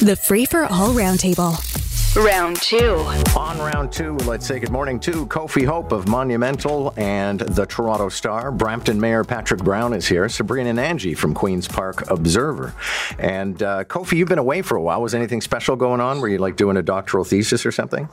The Free for All Roundtable. Round two. On round two, let's say good morning to Kofi Hope of Monumental and the Toronto Star. Brampton Mayor Patrick Brown is here. Sabrina Nanji from Queen's Park Observer. And uh, Kofi, you've been away for a while. Was anything special going on? Were you like doing a doctoral thesis or something?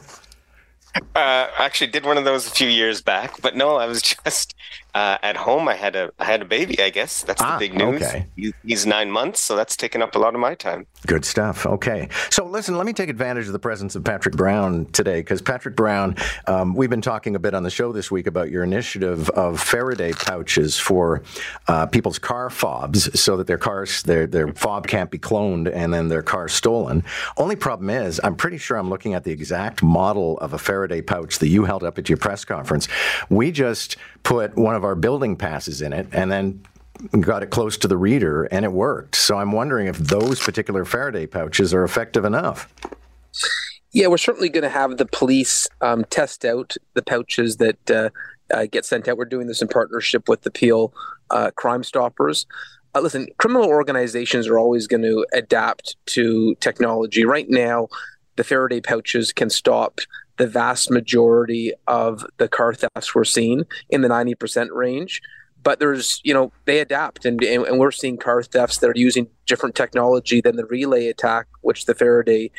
Uh, actually, did one of those a few years back, but no, I was just uh, at home. I had a I had a baby. I guess that's Ah, the big news. okay. He's nine months, so that's taken up a lot of my time. Good stuff. Okay. So, listen, let me take advantage of the presence of Patrick Brown today because Patrick Brown, um, we've been talking a bit on the show this week about your initiative of Faraday pouches for uh, people's car fobs so that their cars, their, their fob can't be cloned and then their car stolen. Only problem is, I'm pretty sure I'm looking at the exact model of a Faraday pouch that you held up at your press conference. We just put one of our building passes in it and then got it close to the reader and it worked. So I'm wondering if those particular Faraday pouches are effective enough. Yeah, we're certainly going to have the police um, test out the pouches that uh, uh, get sent out. We're doing this in partnership with the Peel uh, Crime Stoppers. Uh, listen, criminal organizations are always going to adapt to technology. Right now, the Faraday pouches can stop the vast majority of the car thefts we're seeing in the 90% range. But there's, you know, they adapt, and, and, we're seeing car thefts that are using different technology than the relay attack, which the Faraday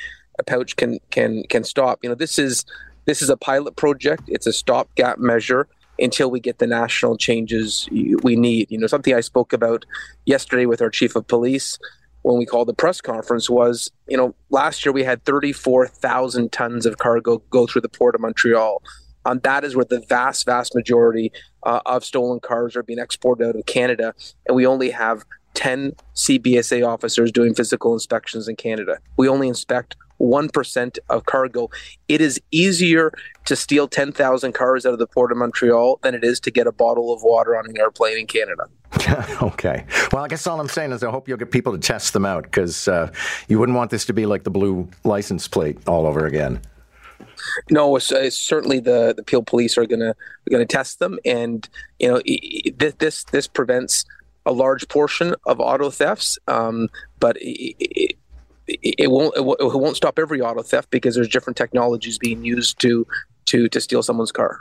pouch can can can stop. You know, this is this is a pilot project. It's a stopgap measure until we get the national changes we need. You know, something I spoke about yesterday with our chief of police when we called the press conference was, you know, last year we had 34,000 tons of cargo go through the port of Montreal. Um, that is where the vast, vast majority uh, of stolen cars are being exported out of Canada, and we only have 10 CBSA officers doing physical inspections in Canada. We only inspect 1% of cargo. It is easier to steal 10,000 cars out of the port of Montreal than it is to get a bottle of water on an airplane in Canada. okay. Well, I guess all I'm saying is I hope you'll get people to test them out because uh, you wouldn't want this to be like the blue license plate all over again. No, it's, it's certainly the the Peel police are gonna gonna test them, and you know this this this prevents a large portion of auto thefts, um, but it, it, it won't it won't- stop every auto theft because there's different technologies being used to to to steal someone's car.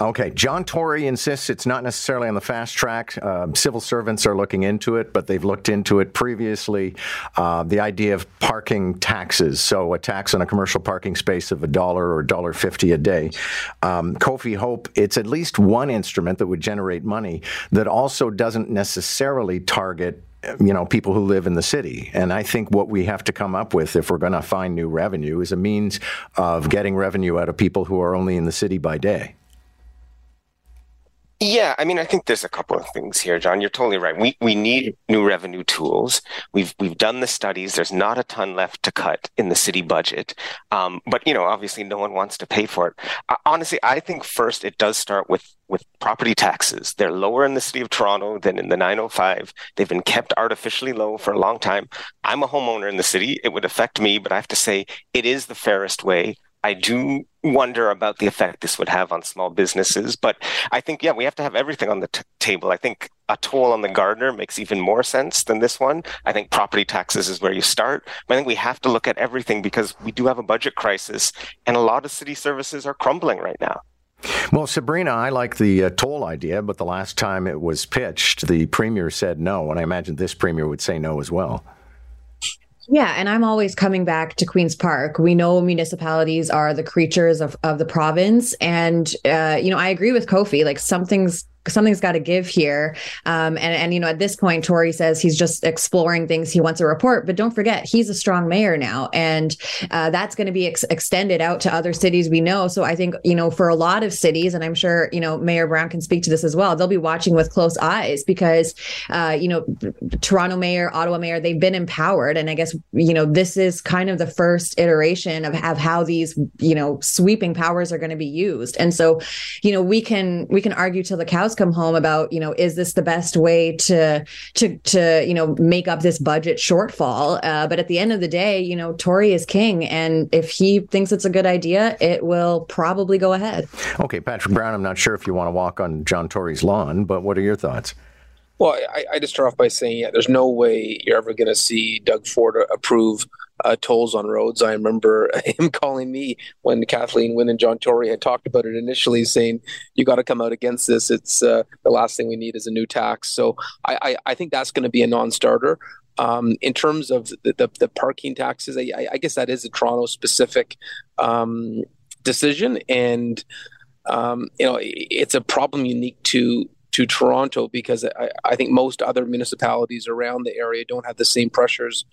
Okay. John Tory insists it's not necessarily on the fast track. Uh, civil servants are looking into it, but they've looked into it previously. Uh, the idea of parking taxes, so a tax on a commercial parking space of a dollar or dollar fifty a day. Um, Kofi Hope, it's at least one instrument that would generate money that also doesn't necessarily target you know people who live in the city. And i think what we have to come up with if we're going to find new revenue is a means of getting revenue out of people who are only in the city by day Yeah, I mean, I think there's a couple of things here, John. You're totally right. We we need new revenue tools. We've we've done the studies. There's not a ton left to cut in the city budget, um, but you know, obviously, no one wants to pay for it. Uh, honestly, I think first it does start with with property taxes. They're lower in the city of Toronto than in the 905. They've been kept artificially low for a long time. I'm a homeowner in the city. It would affect me, but I have to say it is the fairest way. I do wonder about the effect this would have on small businesses, but I think yeah, we have to have everything on the t- table. I think a toll on the Gardiner makes even more sense than this one. I think property taxes is where you start. But I think we have to look at everything because we do have a budget crisis, and a lot of city services are crumbling right now. well sabrina i like the uh, toll idea but the last time it was pitched the premier said no and i imagine this premier would say no as well Yeah, and I'm always coming back to Queen's Park. We know municipalities are the creatures of, of the province. And, uh, you know, I agree with Kofi, like something's something's got to give here. Um, and, and, you know, at this point, Tory says he's just exploring things. He wants a report, but don't forget, he's a strong mayor now. And uh, that's going to be ex- extended out to other cities we know. So I think, you know, for a lot of cities, and I'm sure, you know, Mayor Brown can speak to this as well, they'll be watching with close eyes because, uh, you know, Toronto mayor, Ottawa mayor, they've been empowered. And I guess, you know, this is kind of the first iteration of, of how these, you know, sweeping powers are going to be used. And so, you know, we can, we can argue till the cows come home about, you know, is this the best way to, to, to, you know, make up this budget shortfall? Uh, but at the end of the day, you know, Tory is king. And if he thinks it's a good idea, it will probably go ahead. okay patrick brown i'm not sure if you want to walk on john tory's lawn but what are your thoughts Well, I, I just start off by saying, yeah, there's no way you're ever going to see Doug Ford approve uh, tolls on roads. I remember him calling me when Kathleen Wynne and John Tory had talked about it initially, saying, "You got to come out against this. It's uh, the last thing we need is a new tax." So I, I, I think that's going to be a non-starter. Um, in terms of the, the, the parking taxes, I, I, guess that is a Toronto specific um, decision, and um, you know it's a problem unique to to Toronto because I, I, think most other municipalities around the area don't have the same pressures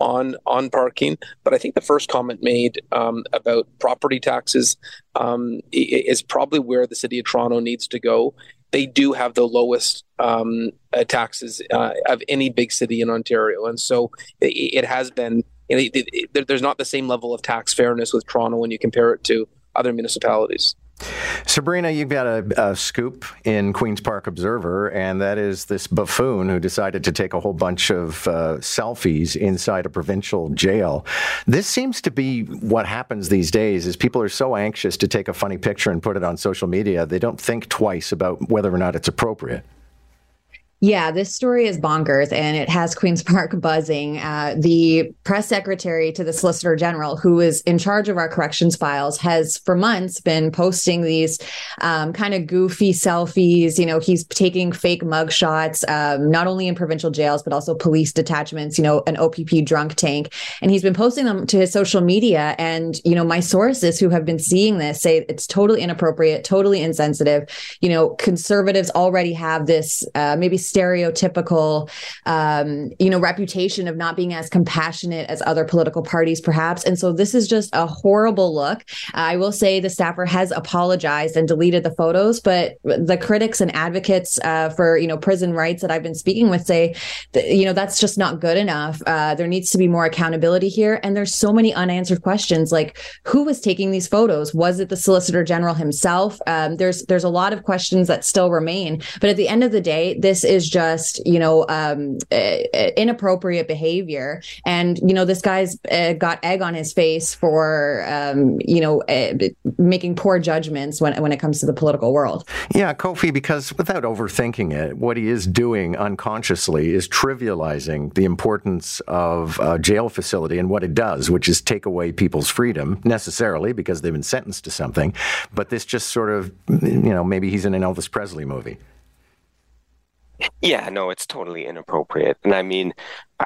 on on parking. But I think the first comment made um, about property taxes um, is probably where the city of Toronto needs to go. They do have the lowest um, uh, taxes uh, of any big city in Ontario, and so it, it has been. You know, it, it, there's not the same level of tax fairness with Toronto when you compare it to other municipalities. Sabrina, you've got a, a, scoop in Queen's Park Observer, and that is this buffoon who decided to take a whole bunch of uh, selfies inside a provincial jail. This seems to be what happens these days: is people are so anxious to take a funny picture and put it on social media, they don't think twice about whether or not it's appropriate. Yeah, this story is bonkers and it has Queen's Park buzzing. Uh, the press secretary to the Solicitor General, who is in charge of our corrections files, has for months been posting these um, kind of goofy selfies. You know, he's taking fake mug shots, um, not only in provincial jails, but also police detachments, you know, an OPP drunk tank. And he's been posting them to his social media. And, you know, my sources who have been seeing this say it's totally inappropriate, totally insensitive. You know, conservatives already have this uh, maybe stereotypical, um, you know, reputation of not being as compassionate as other political parties, perhaps. And so this is just a horrible look. I will say the staffer has apologized and deleted the photos, but the critics and advocates uh, for you know prison rights that I've been speaking with say, that, you know, that's just not good enough. Uh, there needs to be more accountability here, and there's so many unanswered questions like who was taking these photos? Was it the Solicitor General himself? Um, there's there's a lot of questions that still remain, but at the end of the day, this is is just you know um, inappropriate behavior. And you know this guy's uh, got egg on his face for um, you know uh, making poor judgments when when it comes to the political world. Yeah kofi because without overthinking it what he is doing unconsciously is trivializing the importance of a jail facility and what it does which is take away people's freedom necessarily because they've been sentenced to something. But this just sort of you know maybe he's in an Elvis Presley movie yeah, no, it's totally inappropriate. And I mean,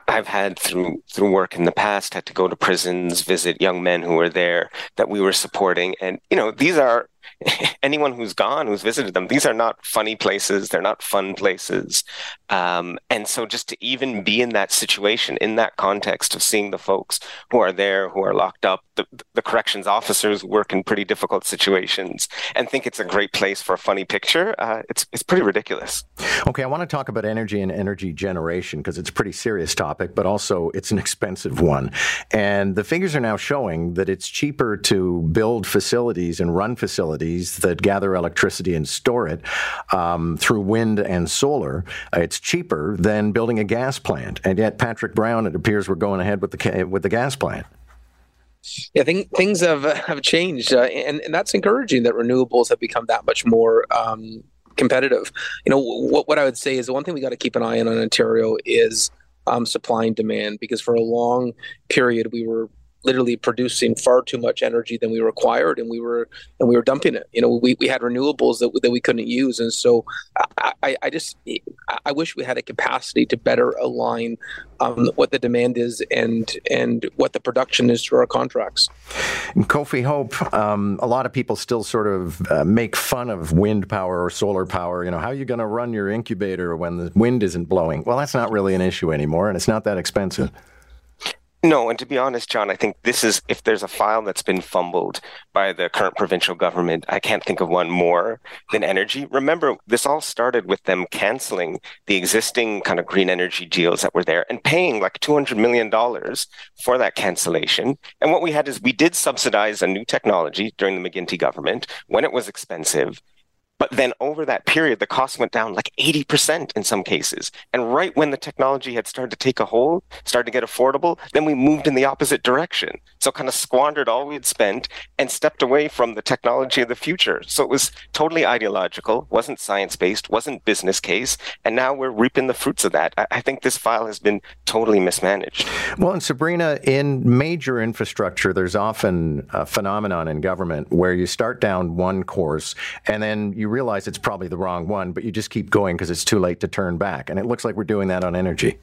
I've had through through work in the past had to go to prisons, visit young men who were there that we were supporting, and you know these are anyone who's gone, who's visited them, these are not funny places. They're not fun places. Um, and so just to even be in that situation, in that context of seeing the folks who are there, who are locked up, the, the corrections officers work in pretty difficult situations and think it's a great place for a funny picture, uh, it's, it's pretty ridiculous. Okay, I want to talk about energy and energy generation because it's a pretty serious topic, but also it's an expensive one. And the figures are now showing that it's cheaper to build facilities and run facilities that gather electricity and store it um, through wind and solar. Uh, it's cheaper than building a gas plant. And yet, Patrick Brown, it appears we're going ahead with the with the gas plant. Yeah, think things have have changed, uh, and and that's encouraging that renewables have become that much more um, competitive. You know, what what I would say is the one thing we got to keep an eye on in Ontario is um, supply and demand, because for a long period we were literally producing far too much energy than we required and we were and we were dumping it you know we, we had renewables that, that we couldn't use and so I, I just I wish we had a capacity to better align um, what the demand is and and what the production is through our contracts. Kofi Hope, um, a lot of people still sort of uh, make fun of wind power or solar power. You know, how are you going to run your incubator when the wind isn't blowing? Well, that's not really an issue anymore, and it's not that expensive. No, and to be honest, John, I think this is if there's a file that's been fumbled by the current provincial government, I can't think of one more than energy. Remember, this all started with them canceling the existing kind of green energy deals that were there and paying like $200 million for that cancellation. And what we had is we did subsidize a new technology during the McGuinty government when it was expensive But then over that period, the cost went down like 80% in some cases. And right when the technology had started to take a hold, started to get affordable, then we moved in the opposite direction. So kind of squandered all we had spent and stepped away from the technology of the future. So it was totally ideological, wasn't science based, wasn't business case. And now we're reaping the fruits of that. I, I think this file has been totally mismanaged. Well, and Sabrina, in major infrastructure, there's often a phenomenon in government where you start down one course and then you realize it's probably the wrong one, but you just keep going because it's too late to turn back. And it looks like we're doing that on energy.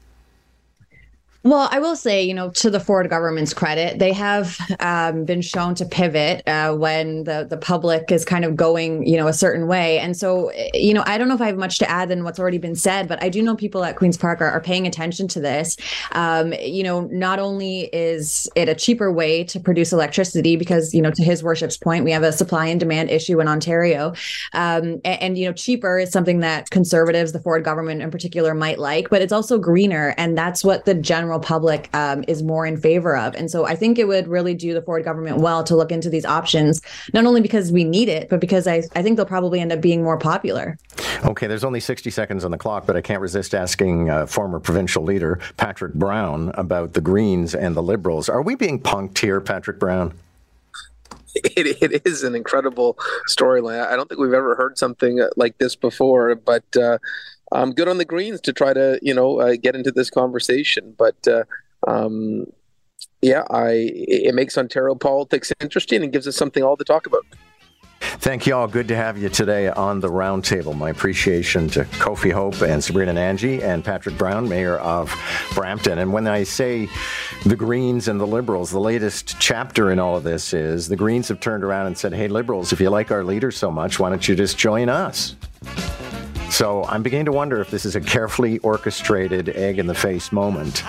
Well, I will say, you know, to the Ford government's credit, they have um, been shown to pivot uh, when the the public is kind of going, you know, a certain way. And so, you know, I don't know if I have much to add than what's already been said, but I do know people at Queens Park are, are paying attention to this. Um, you know, not only is it a cheaper way to produce electricity, because you know, to His Worship's point, we have a supply and demand issue in Ontario, um, and, and you know, cheaper is something that conservatives, the Ford government in particular, might like, but it's also greener, and that's what the general general public um, is more in favor of. And so I think it would really do the Ford government well to look into these options, not only because we need it, but because I, I think they'll probably end up being more popular. Okay, there's only 60 seconds on the clock, but I can't resist asking uh, former provincial leader Patrick Brown about the Greens and the Liberals. Are we being punked here, Patrick Brown? It, it is an incredible storyline. I don't think we've ever heard something like this before, but uh, um, good on the Greens to try to you know uh, get into this conversation. But uh, um, yeah, I it makes Ontario politics interesting and gives us something all to talk about. Thank you all. Good to have you today on the roundtable. My appreciation to Kofi Hope and Sabrina Nanji and Patrick Brown, Mayor of Brampton. And when I say the Greens and the Liberals, the latest chapter in all of this is the Greens have turned around and said, hey, Liberals, if you like our leader so much, why don't you just join us? So I'm beginning to wonder if this is a carefully orchestrated egg in the face moment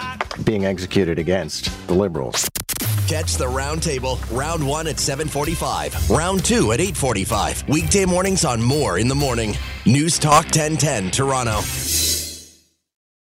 being executed against the Liberals. Catch the roundtable, round one at 745, round two at 845. Weekday mornings on Moore in the Morning. News Talk 1010, Toronto.